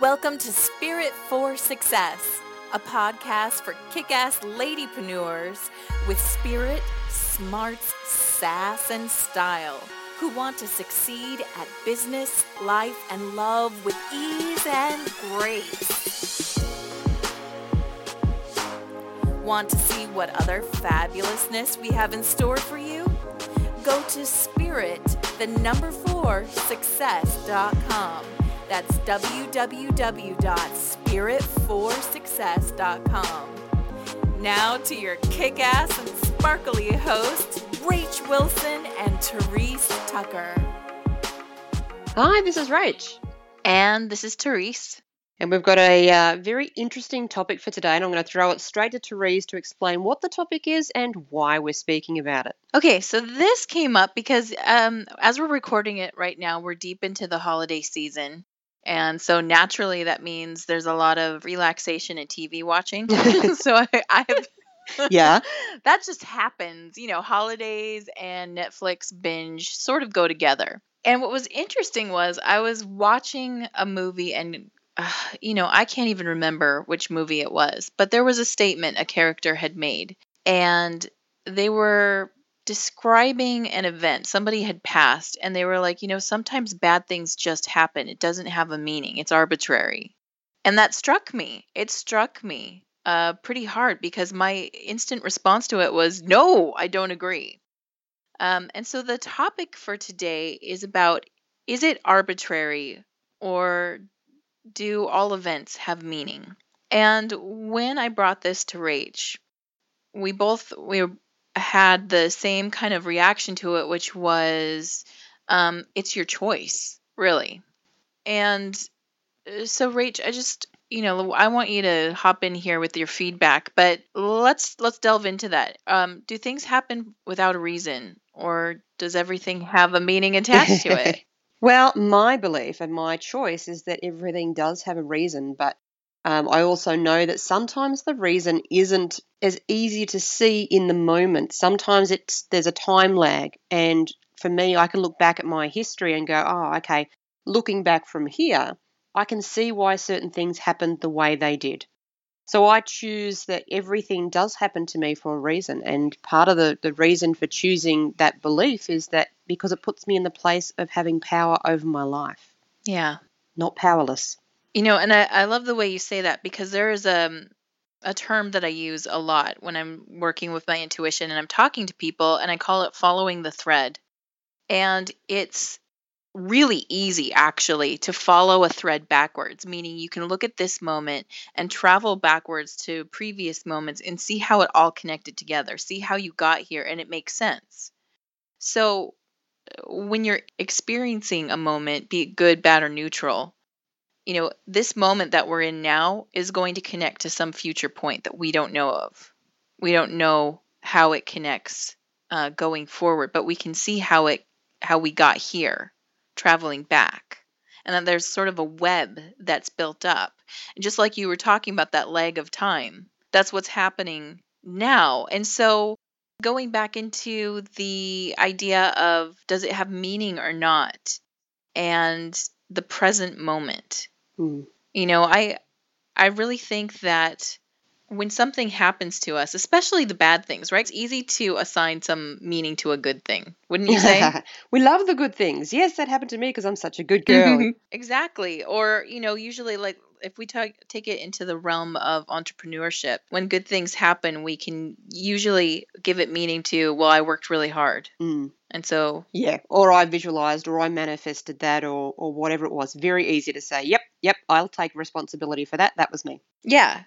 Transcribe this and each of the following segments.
Welcome to Spirit for Success, a podcast for kick-ass ladypreneurs with spirit, smarts, sass, and style who want to succeed at business, life, and love with ease and grace. Want to see what other fabulousness we have in store for you? Go to spirit, the number four, success.com. That's www.spirit4success.com. Now to your kick-ass and sparkly hosts, Rach Wilson and Therese Tucker. Hi, this is Rach. And this is Therese. And we've got a uh, very interesting topic for today, and I'm going to throw it straight to Therese to explain what the topic is and why we're speaking about it. Okay, so this came up because um, as we're recording it right now, we're deep into the holiday season. And so naturally, that means there's a lot of relaxation and TV watching. so I, I have. Yeah. that just happens. You know, holidays and Netflix binge sort of go together. And what was interesting was I was watching a movie and uh, you know, I can't even remember which movie it was, but there was a statement a character had made, and they were describing an event. Somebody had passed, and they were like, you know, sometimes bad things just happen. It doesn't have a meaning, it's arbitrary. And that struck me. It struck me uh, pretty hard because my instant response to it was, no, I don't agree. Um, and so the topic for today is about is it arbitrary or do all events have meaning? And when I brought this to Rach, we both we had the same kind of reaction to it, which was, um, it's your choice, really. And uh, so, Rach, I just you know I want you to hop in here with your feedback, but let's let's delve into that. Um, do things happen without a reason, or does everything have a meaning attached to it? Well, my belief and my choice is that everything does have a reason, but um, I also know that sometimes the reason isn't as easy to see in the moment. Sometimes it's there's a time lag, and for me, I can look back at my history and go, "Oh, okay." Looking back from here, I can see why certain things happened the way they did. So I choose that everything does happen to me for a reason. And part of the, the reason for choosing that belief is that because it puts me in the place of having power over my life, Yeah. not powerless. You know, and I, I love the way you say that because there is a a term that I use a lot when I'm working with my intuition and I'm talking to people, and I call it following the thread. And it's really easy actually to follow a thread backwards, meaning you can look at this moment and travel backwards to previous moments and see how it all connected together, see how you got here, and it makes sense. So uh, when you're experiencing a moment, be it good, bad, or neutral, you know, this moment that we're in now is going to connect to some future point that we don't know of. We don't know how it connects uh, going forward, but we can see how it how we got here, traveling back, and then there's sort of a web that's built up. And just like you were talking about that lag of time, that's what's happening now. And so going back into the idea of does it have meaning or not, and the present moment Hmm. you know, I I really think that when something happens to us, especially the bad things, right? It's easy to assign some meaning to a good thing, wouldn't you say? we love the good things. Yes, that happened to me because I'm such a good girl. exactly. Or, you know, usually like if we ta- take it into the realm of entrepreneurship, when good things happen, we can usually give it meaning to, well, I worked really hard. Mm. And so, Yeah, or I visualized or I manifested that or, or whatever it was. Very easy to say, yep, yep, I'll take responsibility for that. That was me. yeah.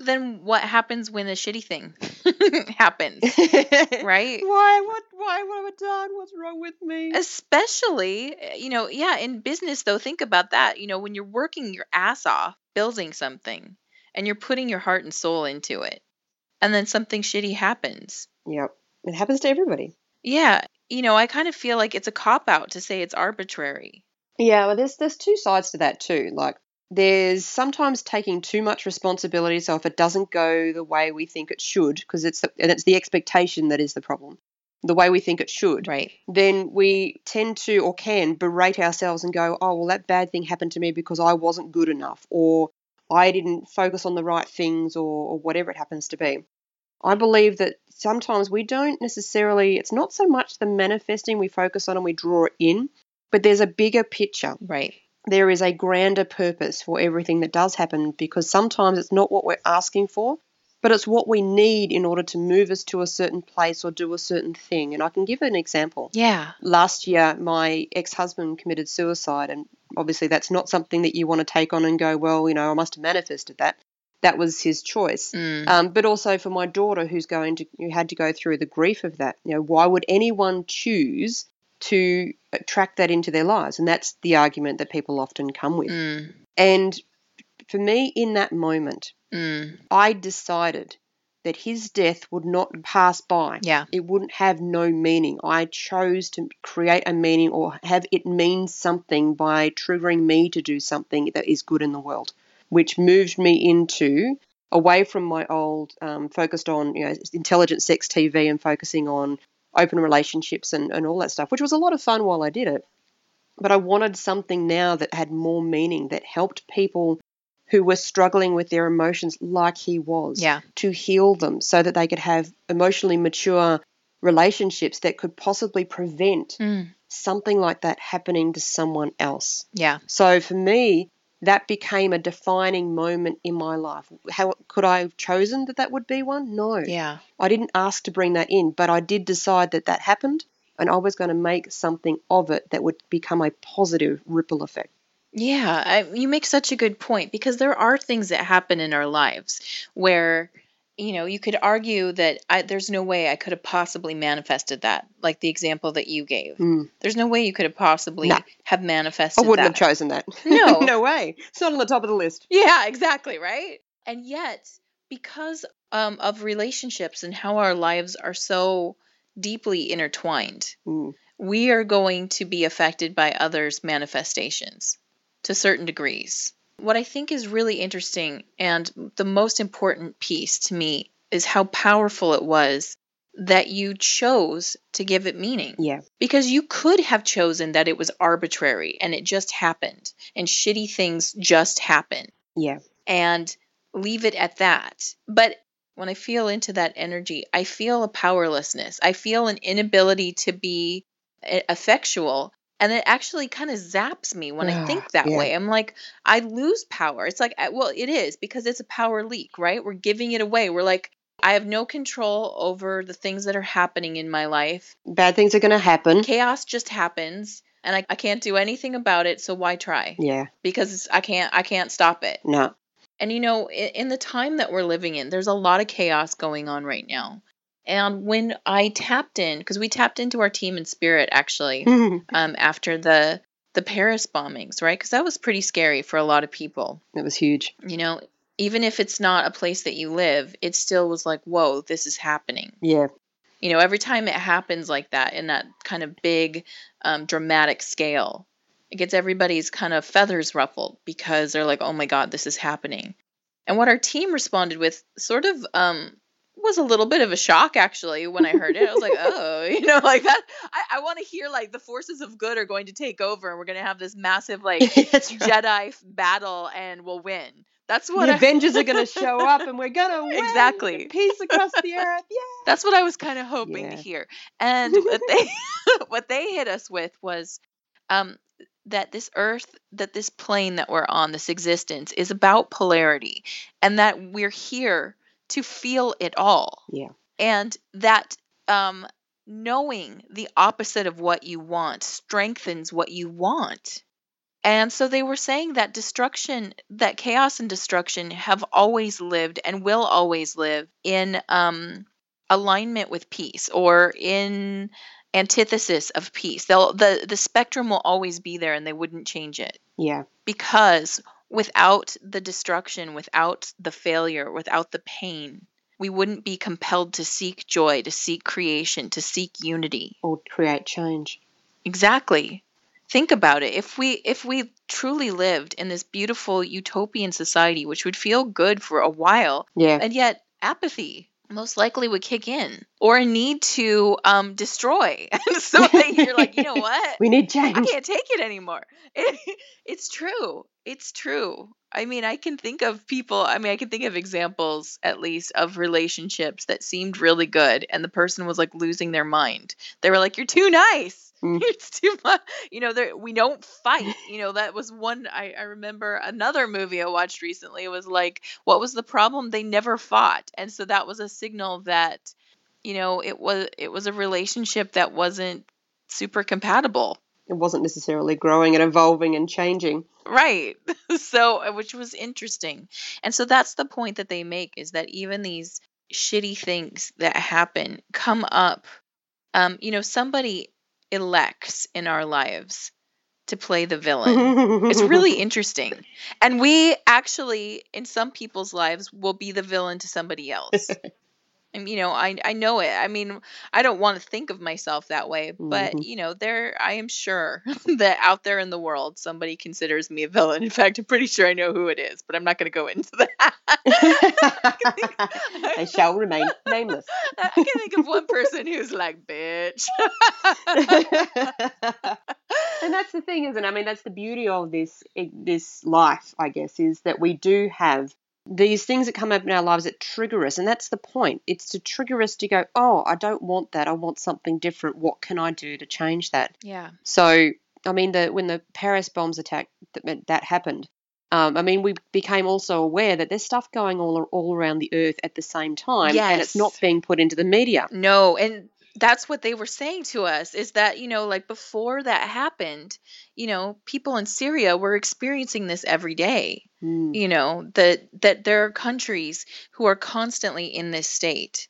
Then what happens when a shitty thing happens, right? Why? What? Why? What have I done? What's wrong with me? Especially, eh, you know, yeah, in business though, think about that. You know, when you're working your ass off building something and you're putting your heart and soul into it, and then something shitty happens. Yep, it happens to everybody. Yeah, you know, I kind of feel like it's a cop out to say it's arbitrary. Yeah, well, there's there's two sides to that too. Like, there's sometimes taking too much responsibility. So if it doesn't go the way we think it should, because it's the, and it's the expectation that is the problem. the way we think it should, Right. then we tend to or can berate ourselves and go, oh, well, that bad thing happened to me because I wasn't good enough or I didn't focus on the right things or, or whatever it happens to be. I believe that sometimes we don't necessarily, it's not so much the manifesting we focus on and we draw it in, but there's a bigger picture. Right. There is a grander purpose for everything that does happen because sometimes it's not what we're asking for, but it's what we need in order to move us to a certain place or do a certain thing. And I can give an example. Yeah. Last year, my ex husband committed suicide, and obviously that's not something that you want to take on and go, well, you know, I must have manifested that. That was his choice. Mm. Um, but also for my daughter who's going to who had to go through the grief of that. You know, why would anyone choose to track that into their lives? And that's the argument that people often come with. Mm. And for me, in that moment, Mm. I decided that his death would not pass by. Yeah. It wouldn't have no meaning. I chose to create a meaning or have it mean something by triggering me to do something that is good in the world, which moved me into away from my old um, focused on you know intelligent sex TV and focusing on open relationships and, and all that stuff, which was a lot of fun while I did it. But I wanted something now that had more meaning, that helped people who were struggling with their emotions like he was Yeah. to heal them so that they could have emotionally mature relationships that could possibly prevent Mm. something like that happening to someone else. Yeah. So for me, that became a defining moment in my life. How could I have chosen that that would be one? No. Yeah. I didn't ask to bring that in, but I did decide that that happened and I was going to make something of it that would become a positive ripple effect. Yeah, I, you make such a good point because there are things that happen in our lives where, you know, you could argue that I, there's no way I could have possibly manifested that, like the example that you gave. Mm. There's no way you could have possibly No. have manifested. I wouldn't that. have chosen that. No. no way. It's not on the top of the list. Yeah, exactly, right? And yet, because um, of relationships and how our lives are so deeply intertwined, Mm. we are going to be affected by others' manifestations to certain degrees. What I think is really interesting and the most important piece to me is how powerful it was that you chose to give it meaning. Yeah. Because you could have chosen that it was arbitrary and it just happened and shitty things just happen Yeah. and leave it at that. But when I feel into that energy, I feel a powerlessness. I feel an inability to be e- effectual. And it actually kind of zaps me when I Ah, think that yeah. way. I'm like, I lose power. It's like, well, it is because it's a power leak, right? We're giving it away. We're like, I have no control over the things that are happening in my life. Bad things are going to happen. Chaos just happens and I, I can't do anything about it. So why try? Yeah. Because I can't, I can't stop it. No. And you know, in, in the time that we're living in, there's a lot of chaos going on right now. And when I tapped in, because we tapped into our team in spirit actually um, after the the Paris bombings, right? Because that was pretty scary for a lot of people. It was huge. You know, even if it's not a place that you live, it still was like, whoa, this is happening. Yeah. You know, every time it happens like that in that kind of big, um, dramatic scale, it gets everybody's kind of feathers ruffled because they're like, oh my God, this is happening. And what our team responded with sort of um, was a little bit of a shock actually when I heard it. I was like, oh, you know, like that. I, I want to hear like the forces of good are going to take over and we're going to have this massive like right. Jedi battle and we'll win. That's what the I, Avengers are going to show up and we're going to win. Exactly. Peace across the earth. Yeah. That's what I was kind of hoping to hear. And what they what they hit us with was um that this earth, that this plane that we're on, this existence is about polarity and that we're here to feel it all. Yeah. And that um knowing the opposite of what you want strengthens what you want. And so they were saying that destruction, that chaos and destruction have always lived and will always live in um, alignment with peace or in antithesis of peace. They'll, the, the spectrum will always be there and they wouldn't change it Yeah. because without the destruction, without the failure, without the pain, we wouldn't be compelled to seek joy, to seek creation, to seek unity. Or create change. Exactly. Think about it. If we if we truly lived in this beautiful utopian society which would feel good for a while Yeah. and yet apathy most likely would kick in or a need to um, destroy. so you're like, you know what? we need change. I can't take it anymore. it's true. It's true. I mean, I can think of people, I mean, I can think of examples at least of relationships that seemed really good and the person was like losing their mind. They were like, You're too nice. Mm. It's too much. You know, there we don't fight. You know, that was one I, I remember another movie I watched recently. It was like, what was the problem? They never fought. And so that was a signal that, you know, it was it was a relationship that wasn't super compatible. It wasn't necessarily growing and evolving and changing. Right. So, uh, which was interesting. And so that's the point that they make is that even these shitty things that happen come up. Um, you know, somebody elects in our lives to play the villain. It's really interesting. And we actually, in some people's lives, will be the villain to somebody else. And you know, I I know it. I mean, I don't want to think of myself that way, but Mhm. you know, there I am sure that out there in the world somebody considers me a villain. In fact, I'm pretty sure I know who it is, but I'm not going to go into that. I shall remain nameless. I can think of one person who's like, bitch. and that's the thing, isn't it? I mean, that's the beauty of this eh, this life, I guess, is that we do have these things that come up in our lives that trigger us, and that's the point. It's to trigger us to go, oh, I don't want that. I want something different. What can I do to change that? yeah. So, I mean, the when the Paris bombs attack that, that happened, um, I mean, we became also aware that there's stuff going all all around the earth at the same time, and it's not being put into the media. No, and that's what they were saying to us is that, you know, like before that happened, you know, people in Syria were experiencing this every day. Mm. You know, that that there are countries who are constantly in this state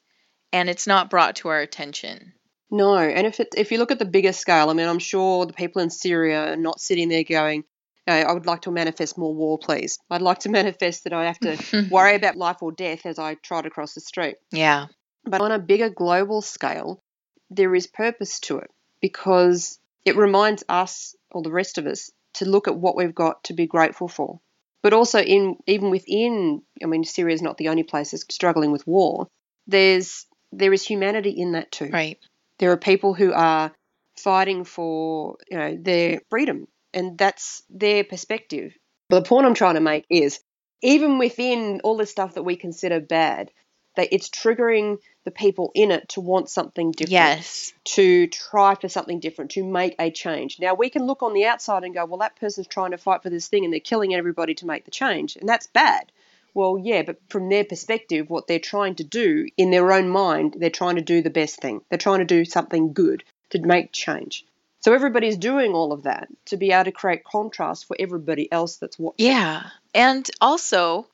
and it's not brought to our attention. No, and if it, if you look at the bigger scale, I mean, I'm sure the people in Syria are not sitting there going, "No, I would like to manifest more war, please. I'd like to manifest that I have to worry about life or death as I trot across the street." yeah. But on a bigger global scale, there is purpose to it because it reminds us or the rest of us to look at what we've got to be grateful for. But also in even within, I mean, Syria is not the only place that's struggling with war. There's there is humanity in that too. Right. There are people who are fighting for you know their freedom, and that's their perspective. But the point I'm trying to make is, even within all the stuff that we consider bad, that it's triggering the people in it to want something different, Yes. to try for something different, to make a change. Now we can look on the outside and go, well, that person's trying to fight for this thing, and they're killing everybody to make the change, and that's bad. Well, yeah, but from their perspective, what they're trying to do in their own mind, they're trying to do the best thing. They're trying to do something good to make change. So everybody's doing all of that to be able to create contrast for everybody else that's watching. Yeah. And also,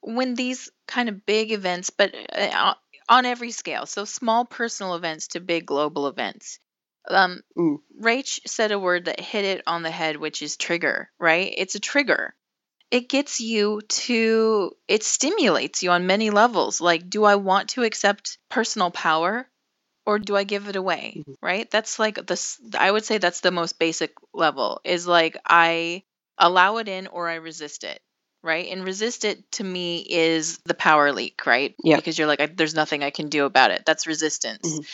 when these kind of big events, but uh, on every scale, so small personal events to big global events. Um. Rach said a word that hit it on the head, which is trigger, right? It's a trigger. It gets you to, it stimulates you on many levels. Like, do I want to accept personal power or do I give it away? Mhm. Right? That's like this, I would say that's the most basic level is like, I allow it in or I resist it. Right. And resist it to me is the power leak, right? Yeah. Because you're like, I, there's nothing I can do about it. That's resistance. Mhm.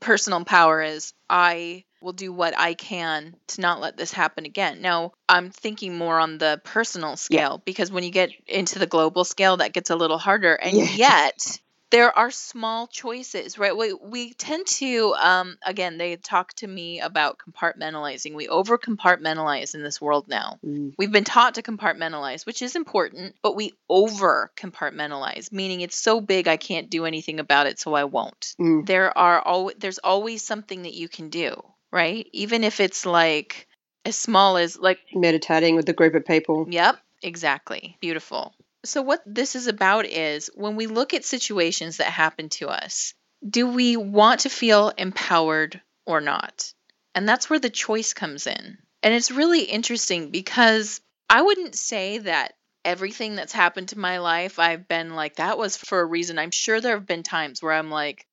Personal power is I will do what I can to not let this happen again. Now, I'm thinking more on the personal scale because when you get into the global scale, that gets a little harder. And Yeah. yet, there are small choices, right? We, we tend to, um, again, they talk to me about compartmentalizing. We over compartmentalize in this world now. Mm. We've been taught to compartmentalize, which is important, but we over compartmentalize, meaning it's so big I can't do anything about it, so I won't. Mm. There are always there's always something that you can do, right? Even if it's like as small as like Meditating with a group of people. Yep, exactly. Beautiful. So, what this is about is when we look at situations that happen to us, do we want to feel empowered or not? And that's where the choice comes in. And it's really interesting because I wouldn't say that everything that's happened to my life, I've been like, that was for a reason. I'm sure there have been times where I'm like,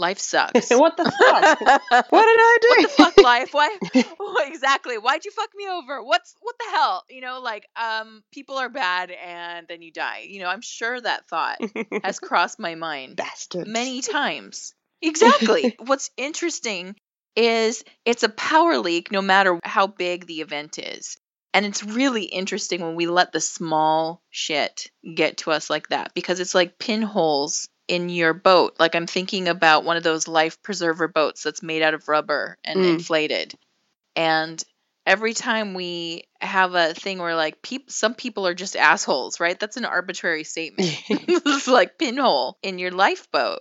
life sucks. what the fuck? what did I do? what the fuck life? Why exactly. Why'd you fuck me over? What's what the hell? You know like um people are bad and then you die. You know i'm sure that thought has crossed my mind many times. Exactly. What's interesting is it's a power leak no matter how big the event is. And it's really interesting when we let the small shit get to us like that because it's like pinholes in your boat. Like I'm thinking about one of those life preserver boats that's made out of rubber and Mm. inflated. And every time we have a thing where like peop- some people are just assholes, right? That's an arbitrary statement. it's like pinhole in your lifeboat.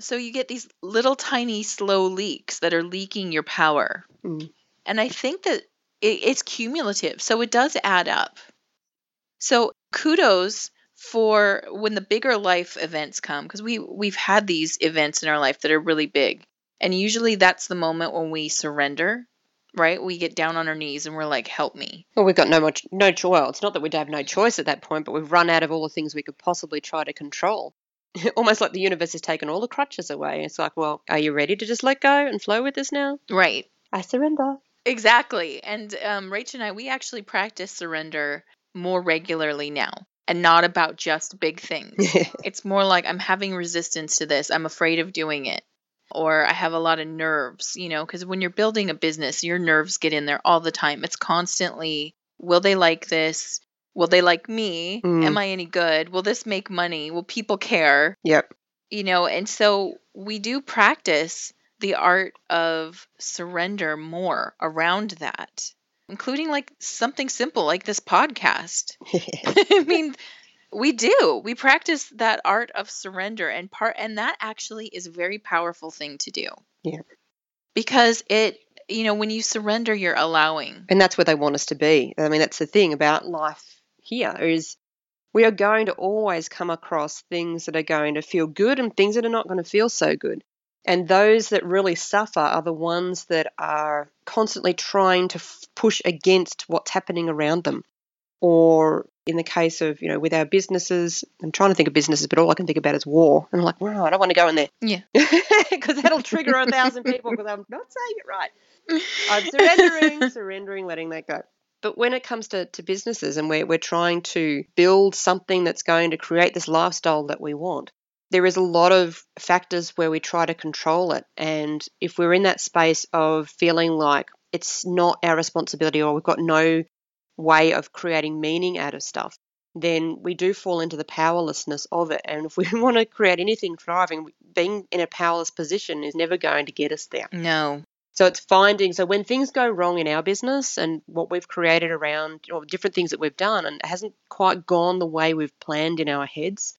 So you get these little tiny slow leaks that are leaking your power. Mm. And I think that it, it's cumulative. So it does add up. So kudos for when the bigger life events come because we we've had these events in our life that are really big. And usually that's the moment when we surrender, right? We get down on our knees and we're like, "Help me." Well, we've got no much, no choice. Well, it's not that we'd have no choice at that point, but we've run out of all the things we could possibly try to control. Almost like the universe has taken all the crutches away. It's like, well, are you ready to just let go and flow with this now? Right. I surrender. Exactly. And um, Rach and I, we actually practice surrender more regularly now and not about just big things. it's more like I'm having resistance to this. I'm afraid of doing it. Or I have a lot of nerves, you know, because when you're building a business, your nerves get in there all the time. It's constantly, will they like this? Will they like me? Mm. Am I any good? Will this make money? Will people care? yep. you know and so we do practice the art of surrender more around that including like something simple like this podcast i mean we do we practice that art of surrender and part and that actually is a very powerful thing to do Yeah. because it you know when you surrender you're allowing and that's where they want us to be. I mean, that's the thing about life here is we are going to always come across things that are going to feel good and things that are not going to feel so good. And those that really suffer are the ones that are constantly trying to f- push against what's happening around them. Or in the case of, you know, with our businesses, I'm trying to think of businesses, but all I can think about is war. And I'm like, wow, I don't want to go in there. Yeah. Because that'll trigger a thousand people because I'm not saying it right. I'm surrendering, surrendering, letting that go. But when it comes to, to businesses and we're, we're trying to build something that's going to create this lifestyle that we want, there is a lot of factors where we try to control it. And if we're in that space of feeling like it's not our responsibility or we've got no way of creating meaning out of stuff, then we do fall into the powerlessness of it. And if we want to create anything thriving, being in a powerless position is never going to get us there. no So it's finding, so when things go wrong in our business and what we've created around, or different things that we've done, and it hasn't quite gone the way we've planned in our heads,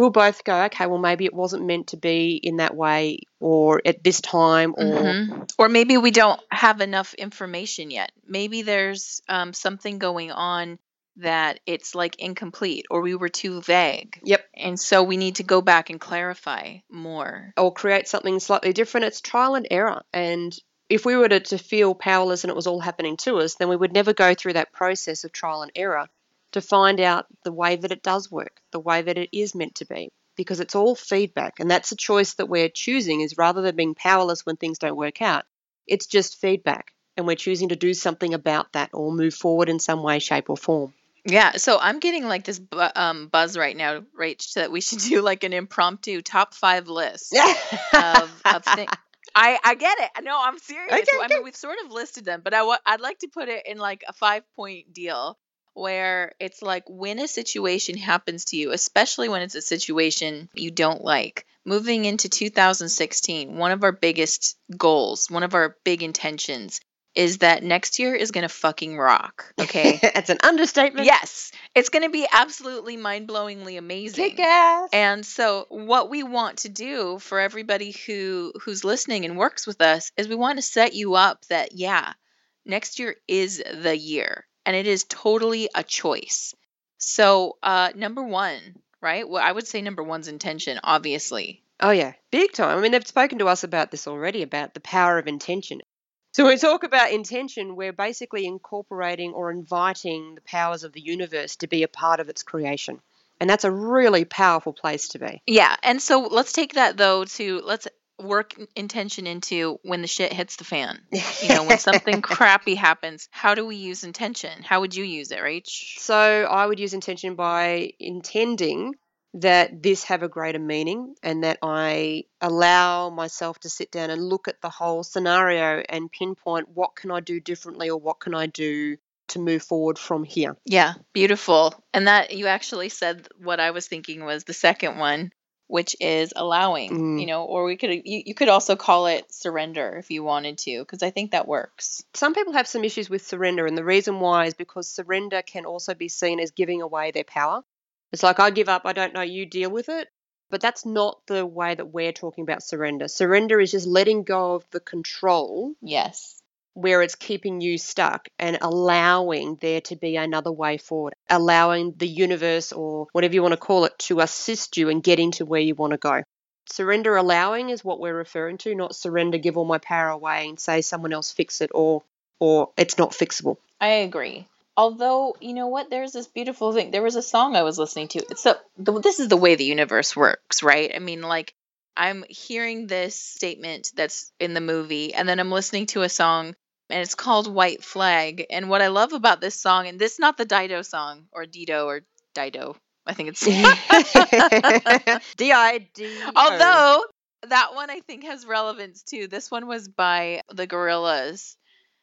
we'll both go, okay, well, maybe it wasn't meant to be in that way or at this time, or Mhm. Or maybe we don't have enough information yet. Maybe there's um, something going on that it's like incomplete or we were too vague. Yep. And so we need to go back and clarify more. or create something slightly different. It's trial and error. And if we were to, to feel powerless and it was all happening to us, then we would never go through that process of trial and error to find out the way that it does work, the way that it is meant to be. Because it's all feedback. And that's a choice that we're choosing is rather than being powerless when things don't work out, it's just feedback. And we're choosing to do something about that or move forward in some way, shape, or form. Yeah, so I'm getting like this bu- um, buzz right now, Rach, that we should do like an impromptu top five list of, of things. I, I get it. No, I'm serious. Okay, I mean, we've sort of listed them, but I I'd like to put it in like a five point deal where it's like when a situation happens to you, especially when it's a situation you don't like. Moving into 2016, one of our biggest goals, one of our big intentions is that next year is going to fucking rock. Okay. That's an understatement. yes, it's going to be absolutely mind blowingly amazing. Kick ass. And so what we want to do for everybody who who's listening and works with us is we want to set you up that yeah, next year is the year and it is totally a choice. So, uh number 1, right? Well, I would say number 1's intention, obviously. Oh, yeah, big time. I mean, they've spoken to us about this already about the power of intention. So, when we talk about intention, we're basically incorporating or inviting the powers of the universe to be a part of its creation. And that's a really powerful place to be. Yeah, and so let's take that though to let's work intention into when the shit hits the fan. You know, when something crappy happens, how do we use intention? How would you use it, Rach? So I would use intention by intending that this have a greater meaning and that I allow myself to sit down and look at the whole scenario and pinpoint what can I do differently or what can I do to move forward from here. Yeah, beautiful. And that you actually said what I was thinking was the second one, which is allowing, Mm. you know, or we could you, you could also call it surrender if you wanted to because I think that works. Some people have some issues with surrender, and the reason why is because surrender can also be seen as giving away their power. It's like, I give up, I don't know, you deal with it. But that's not the way that we're talking about surrender. Surrender is just letting go of the control Yes. Where it's keeping you stuck and allowing there to be another way forward, allowing the universe or whatever you want to call it to assist you in getting to where you want to go. Surrender allowing is what we're referring to, not surrender, give all my power away and say someone else fix it or or it's not fixable. I agree. Although, you know what? There's this beautiful thing. There was a song I was listening to. It's the, this is the way the universe works, right? I mean, like, I'm hearing this statement that's in the movie, and then I'm listening to a song, and it's called White Flag. And what I love about this song, and this is not the Dido song, or Dido, or Dido. I think it's. D I D. Although that one I think has relevance too. This one was by the Gorillaz.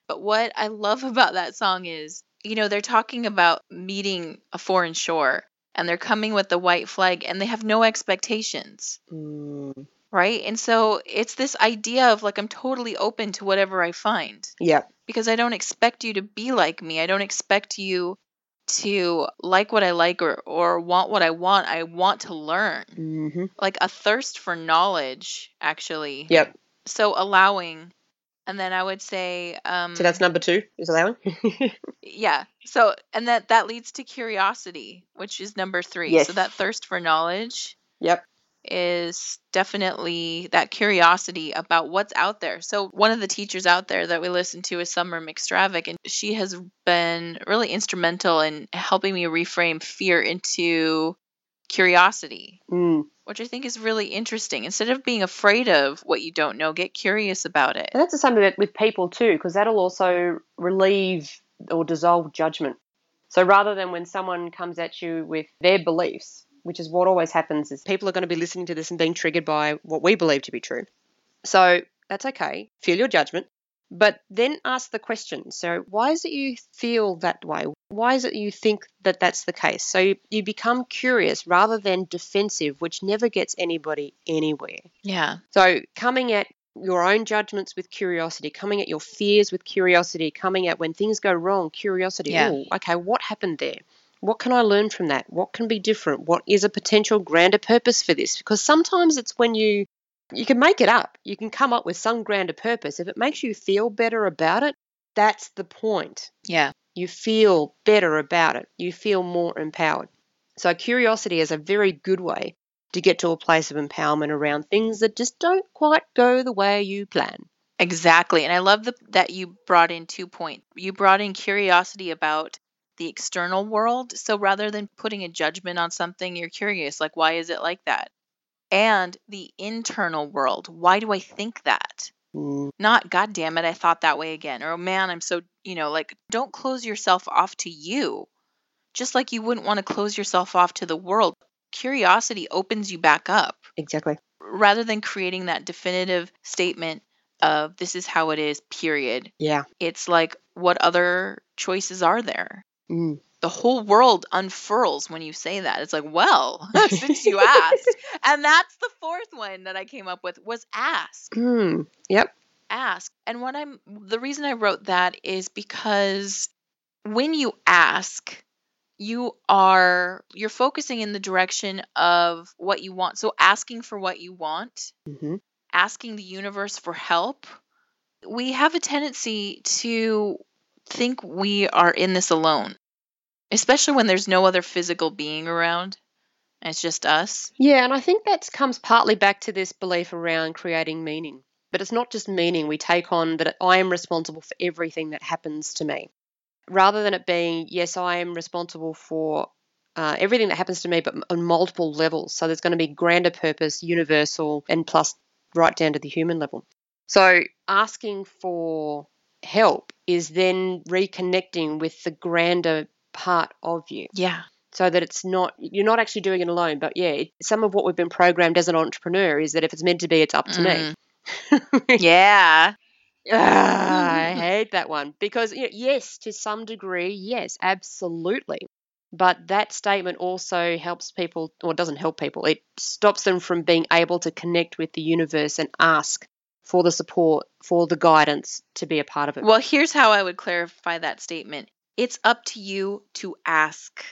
But what I love about that song is, you know, they're talking about meeting a foreign shore and they're coming with the white flag and they have no expectations, Mm, right? And so it's this idea of like, I'm totally open to whatever I find yeah. because I don't expect you to be like me. I don't expect you to like what I like or, or want what I want. I want to learn hmm like a thirst for knowledge actually Yep. so allowing and then i would say um So that's number two is allowing. yeah so and that that leads to curiosity which is number three Yes. so that thirst for knowledge yep. Is definitely that curiosity about what's out there so one of the teachers out there that we listen to is summer mcstravick and she has been really instrumental in helping me reframe fear into curiosity Mm. which I think is really interesting. Instead of being afraid of what you don't know, get curious about it. And that's the same with, with people too, because that'll also relieve or dissolve judgment. So rather than when someone comes at you with their beliefs, which is what always happens, is people are going to be listening to this and being triggered by what we believe to be true. So that's okay. Feel your judgment, but then ask the question. So why is it you feel that way? Why is it you think that that's the case? So you, you become curious rather than defensive, which never gets anybody anywhere. Yeah. So, coming at your own judgments with curiosity, coming at your fears with curiosity, coming at when things go wrong, curiosity. Yeah. Okay, what happened there? What can I learn from that? What can be different? What is a potential grander purpose for this? Because sometimes it's when you you can make it up. You can come up with some grander purpose. If it makes you feel better about it, that's the point. Yeah. You feel better about it. You feel more empowered. So, curiosity is a very good way to get to a place of empowerment around things that just don't quite go the way you plan. Exactly. And I love the, that you brought in two points. You brought in curiosity about the external world. So rather than putting a judgment on something, you're curious, like, why is it like that? And the internal world. Why do I think that? Mm, Not, God damn it, I thought that way again. Or, oh, man, I'm so, you know, like, don't close yourself off to you. Just like you wouldn't want to close yourself off to the world. Curiosity opens you back up exactly. rather than creating that definitive statement of this is how it is, period. Yeah. It's like, what other choices are there? Mm. The whole world unfurls when you say that. It's like, well, since you asked. And that's the fourth one that I came up with was ask. Mm. Yep. Ask. And what I'm the reason I wrote that is because when you ask, you are you're focusing in the direction of what you want. So asking for what you want hmm asking the universe for help, we have a tendency to think we are in this alone, especially when there's no other physical being around. It's just us. Yeah, and I think that comes partly back to this belief around creating meaning. But it's not just meaning we take on that I am responsible for everything that happens to me. Rather than it being, yes, I am responsible for uh, everything that happens to me, but on multiple levels. So there's going to be grander purpose, universal, and plus right down to the human level. So asking for help is then reconnecting with the grander part of you Yeah. so that it's not you're not actually doing it alone but yeah it, some of what we've been programmed as an entrepreneur is that if it's meant to be it's up to me Yeah. Ah, I hate that one because you know, yes, to some degree, yes, absolutely. But that statement also helps people, or doesn't help people. It stops them from being able to connect with the universe and ask for the support, for the guidance to be a part of it. Well, here's how I would clarify that statement it's up to you to ask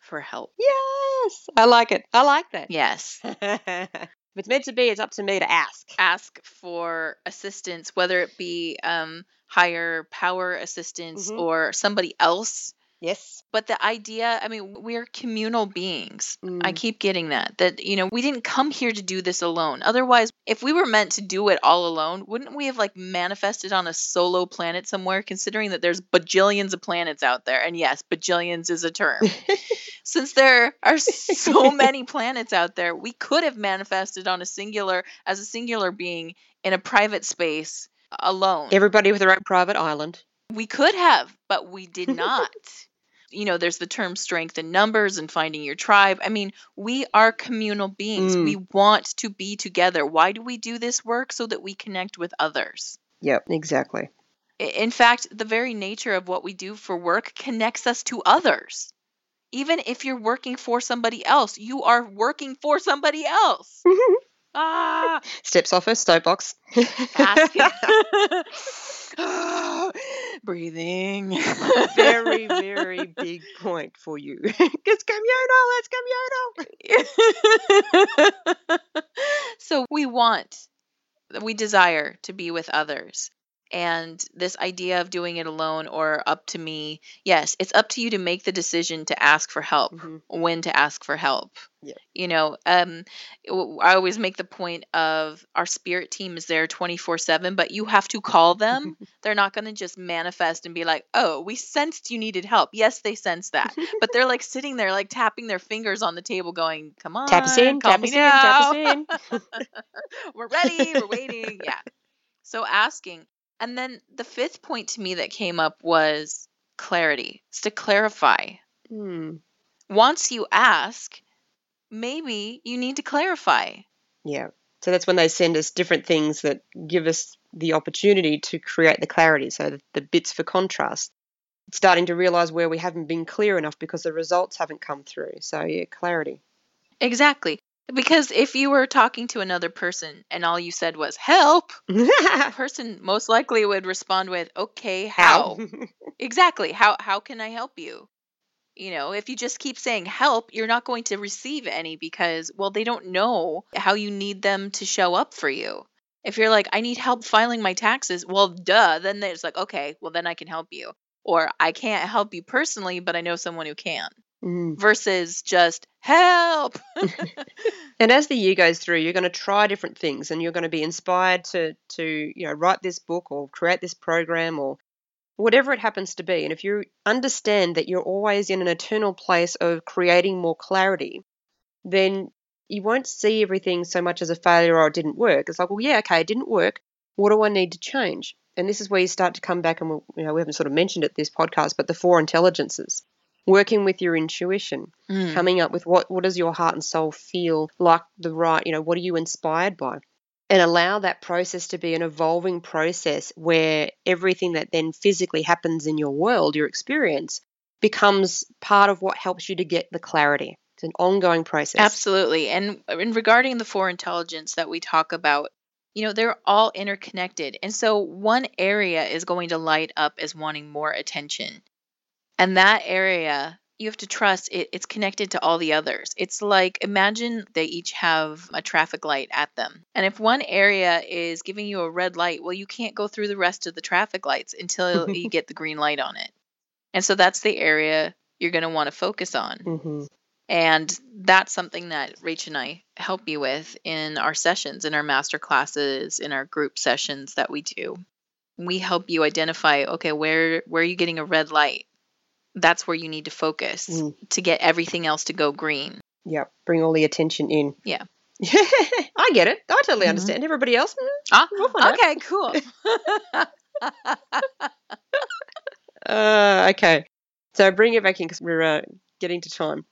for help. yes, I like it. I like that. Yes. if it's meant to be, it's up to me to ask. Ask for assistance, whether it be um, higher power assistance Mhm. or somebody else. Yes. But the idea, I mean, we're communal beings. I Mm. keep getting that. That, you know, we didn't come here to do this alone. Otherwise, if we were meant to do it all alone, wouldn't we have like manifested on a solo planet somewhere, considering that there's bajillions of planets out there? And yes, bajillions is a term. Since there are so many planets out there, we could have manifested on a singular, as a singular being in a private space alone. Everybody with their own private island. We could have, but we did not. You know, there's the term strength in numbers and finding your tribe. I mean, we are communal beings. Mm. We want to be together. Why do we do this work? So that we connect with others. Yep, exactly. In fact, the very nature of what we do for work connects us to others. Even if you're working for somebody else, you are working for somebody else. ah, Steps off her soapbox. Breathing. very, very big point for you. it's communal, it's communal. so we want, we desire to be with others. And this idea of doing it alone or up to me, yes, it's up to you to make the decision to ask for help, Mhm. when to ask for help. Yeah. You know, um, I always make the point of our spirit team is there 24 7, but you have to call them. they're not going to just manifest and be like, oh, we sensed you needed help. Yes, they sense that. but they're like sitting there, like tapping their fingers on the table, going, come on. Tap us in, tap us in, tap now." us in. we're ready, we're waiting. Yeah. So asking. And then the fifth point to me that came up was clarity. It's to clarify. Hmm. Once you ask, maybe you need to clarify. Yeah. So that's when they send us different things that give us the opportunity to create the clarity. So the, the bits for contrast. Starting to realize where we haven't been clear enough because the results haven't come through. So yeah, clarity. Exactly. Because if you were talking to another person and all you said was help, the person most likely would respond with, okay, how? Exactly. How how can I help you? You know, if you just keep saying help, you're not going to receive any because well, they don't know how you need them to show up for you. If you're like, I need help filing my taxes, well, duh, then it's like, okay, well then I can help you. Or I can't help you personally, but I know someone who can. Mm. Versus just help. And as the year goes through, you're going to try different things, and you're going to be inspired to to you know write this book or create this program or whatever it happens to be. And if you understand that you're always in an eternal place of creating more clarity, then you won't see everything so much as a failure or it didn't work. It's like, well, yeah, okay, it didn't work. What do I need to change? And this is where you start to come back, and we, you know we haven't sort of mentioned it this podcast, but the four intelligences, working with your intuition Mm. coming up with what what does your heart and soul feel like the right you know what are you inspired by and allow that process to be an evolving process where everything that then physically happens in your world your experience becomes part of what helps you to get the clarity it's an ongoing process Absolutely. And in regarding the four intelligence that we talk about, you know, they're all interconnected. And so one area is going to light up as wanting more attention. And that area, you have to trust it, it's connected to all the others. It's like imagine they each have a traffic light at them. And if one area is giving you a red light, well, you can't go through the rest of the traffic lights until you get the green light on it. And so that's the area you're going to want to focus on. hmm And that's something that Rach and I help you with in our sessions, in our master classes, in our group sessions that we do. We help you identify, okay, where where are you getting a red light? That's where you need to focus Mm. to get everything else to go green. yep bring all the attention in Yeah. I get it. I totally Mhm. understand. Everybody else, mm, Ah, we'll find out. okay, cool. Uh, okay. So bring it back in because we're uh, getting to time.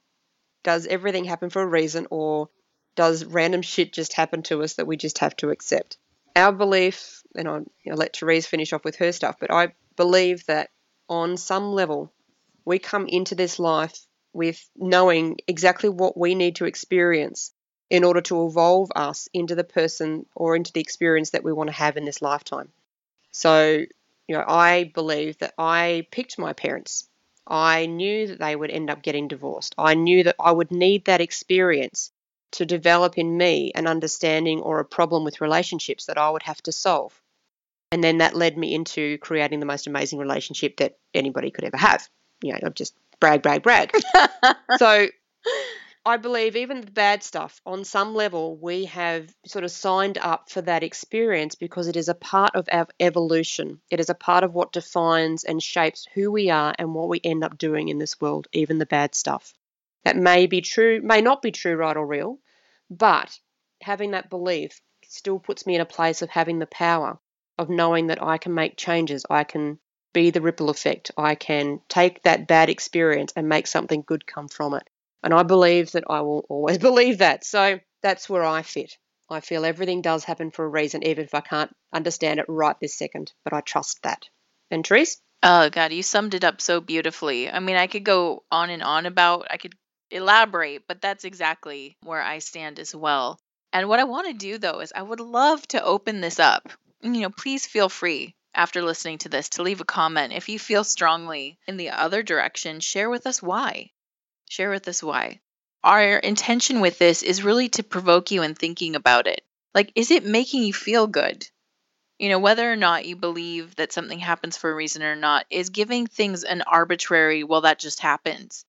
Does everything happen for a reason, or does random shit just happen to us that we just have to accept? Our belief, and I'll you know, let Therese finish off with her stuff, but I believe that on some level, we come into this life with knowing exactly what we need to experience in order to evolve us into the person or into the experience that we want to have in this lifetime. So, you know, I believe that I picked my parents. I knew that they would end up getting divorced. I knew that I would need that experience to develop in me an understanding or a problem with relationships that I would have to solve. And then that led me into creating the most amazing relationship that anybody could ever have. You know, I'm just brag, brag, brag. so I believe even the bad stuff, on some level, we have sort of signed up for that experience because it is a part of our evolution. It is a part of what defines and shapes who we are and what we end up doing in this world, even the bad stuff. That may be true, may not be true, right or real, but having that belief still puts me in a place of having the power of knowing that I can make changes. I can be the ripple effect. I can take that bad experience and make something good come from it. And I believe that I will always believe that. So that's where I fit. I feel everything does happen for a reason, even if I can't understand it right this second, but I trust that. And Therese? Oh God, you summed it up so beautifully. I mean, I could go on and on about, I could elaborate, but that's exactly where I stand as well. And what I want to do though is I would love to open this up. You know, please feel free after listening to this to leave a comment. If you feel strongly in the other direction, share with us why. Share with us why. Our intention with this is really to provoke you in thinking about it. Like, is it making you feel good? you know, whether or not you believe that something happens for a reason or not is giving things an arbitrary, well, that just happens.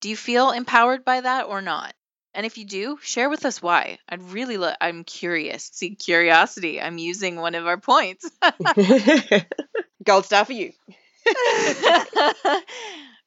Do you feel empowered by that or not? And if you do, share with us why. I'd really, lo- I'm curious. See, curiosity. I'm using one of our points. Gold star for you.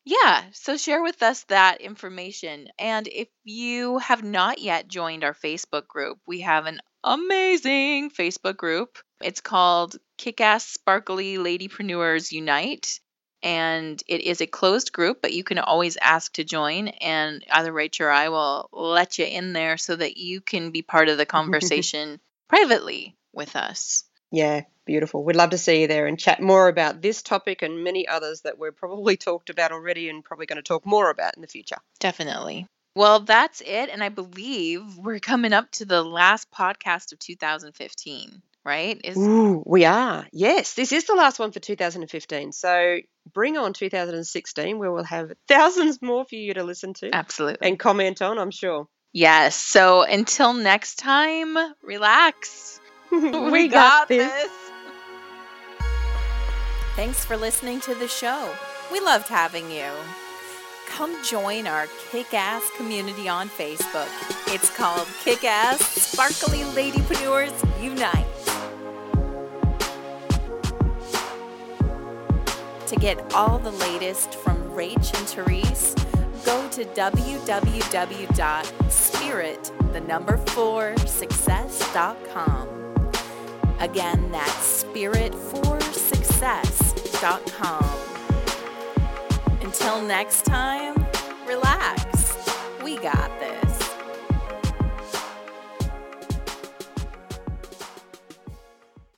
yeah, so share with us that information. And if you have not yet joined our Facebook group, we have an amazing Facebook group. It's called Kick Ass Sparkly Ladypreneurs Unite. And it is a closed group, but you can always ask to join. And either Rachel or I will let you in there so that you can be part of the conversation privately with us. Yeah, beautiful. We'd love to see you there and chat more about this topic and many others that we've probably talked about already and probably going to talk more about in the future. Definitely. Well, that's it. And I believe we're coming up to the last podcast of 2015, right? Is Ooh, we are. Yes, this is the last one for 2015. So bring on 2016 where we'll have thousands more for you to listen to absolutely. and comment on, I'm sure. yes. So until next time, relax. we, got, this. Thanks for listening to the show. We loved having you. Come join our kick ass community on Facebook. It's called Kick Ass Sparkly Ladypreneurs Unite. To get all the latest from Rach and Therese, go to www.spirit, the number four, success.com. Again, that's spirit4success.com. Until next time, relax. We got this.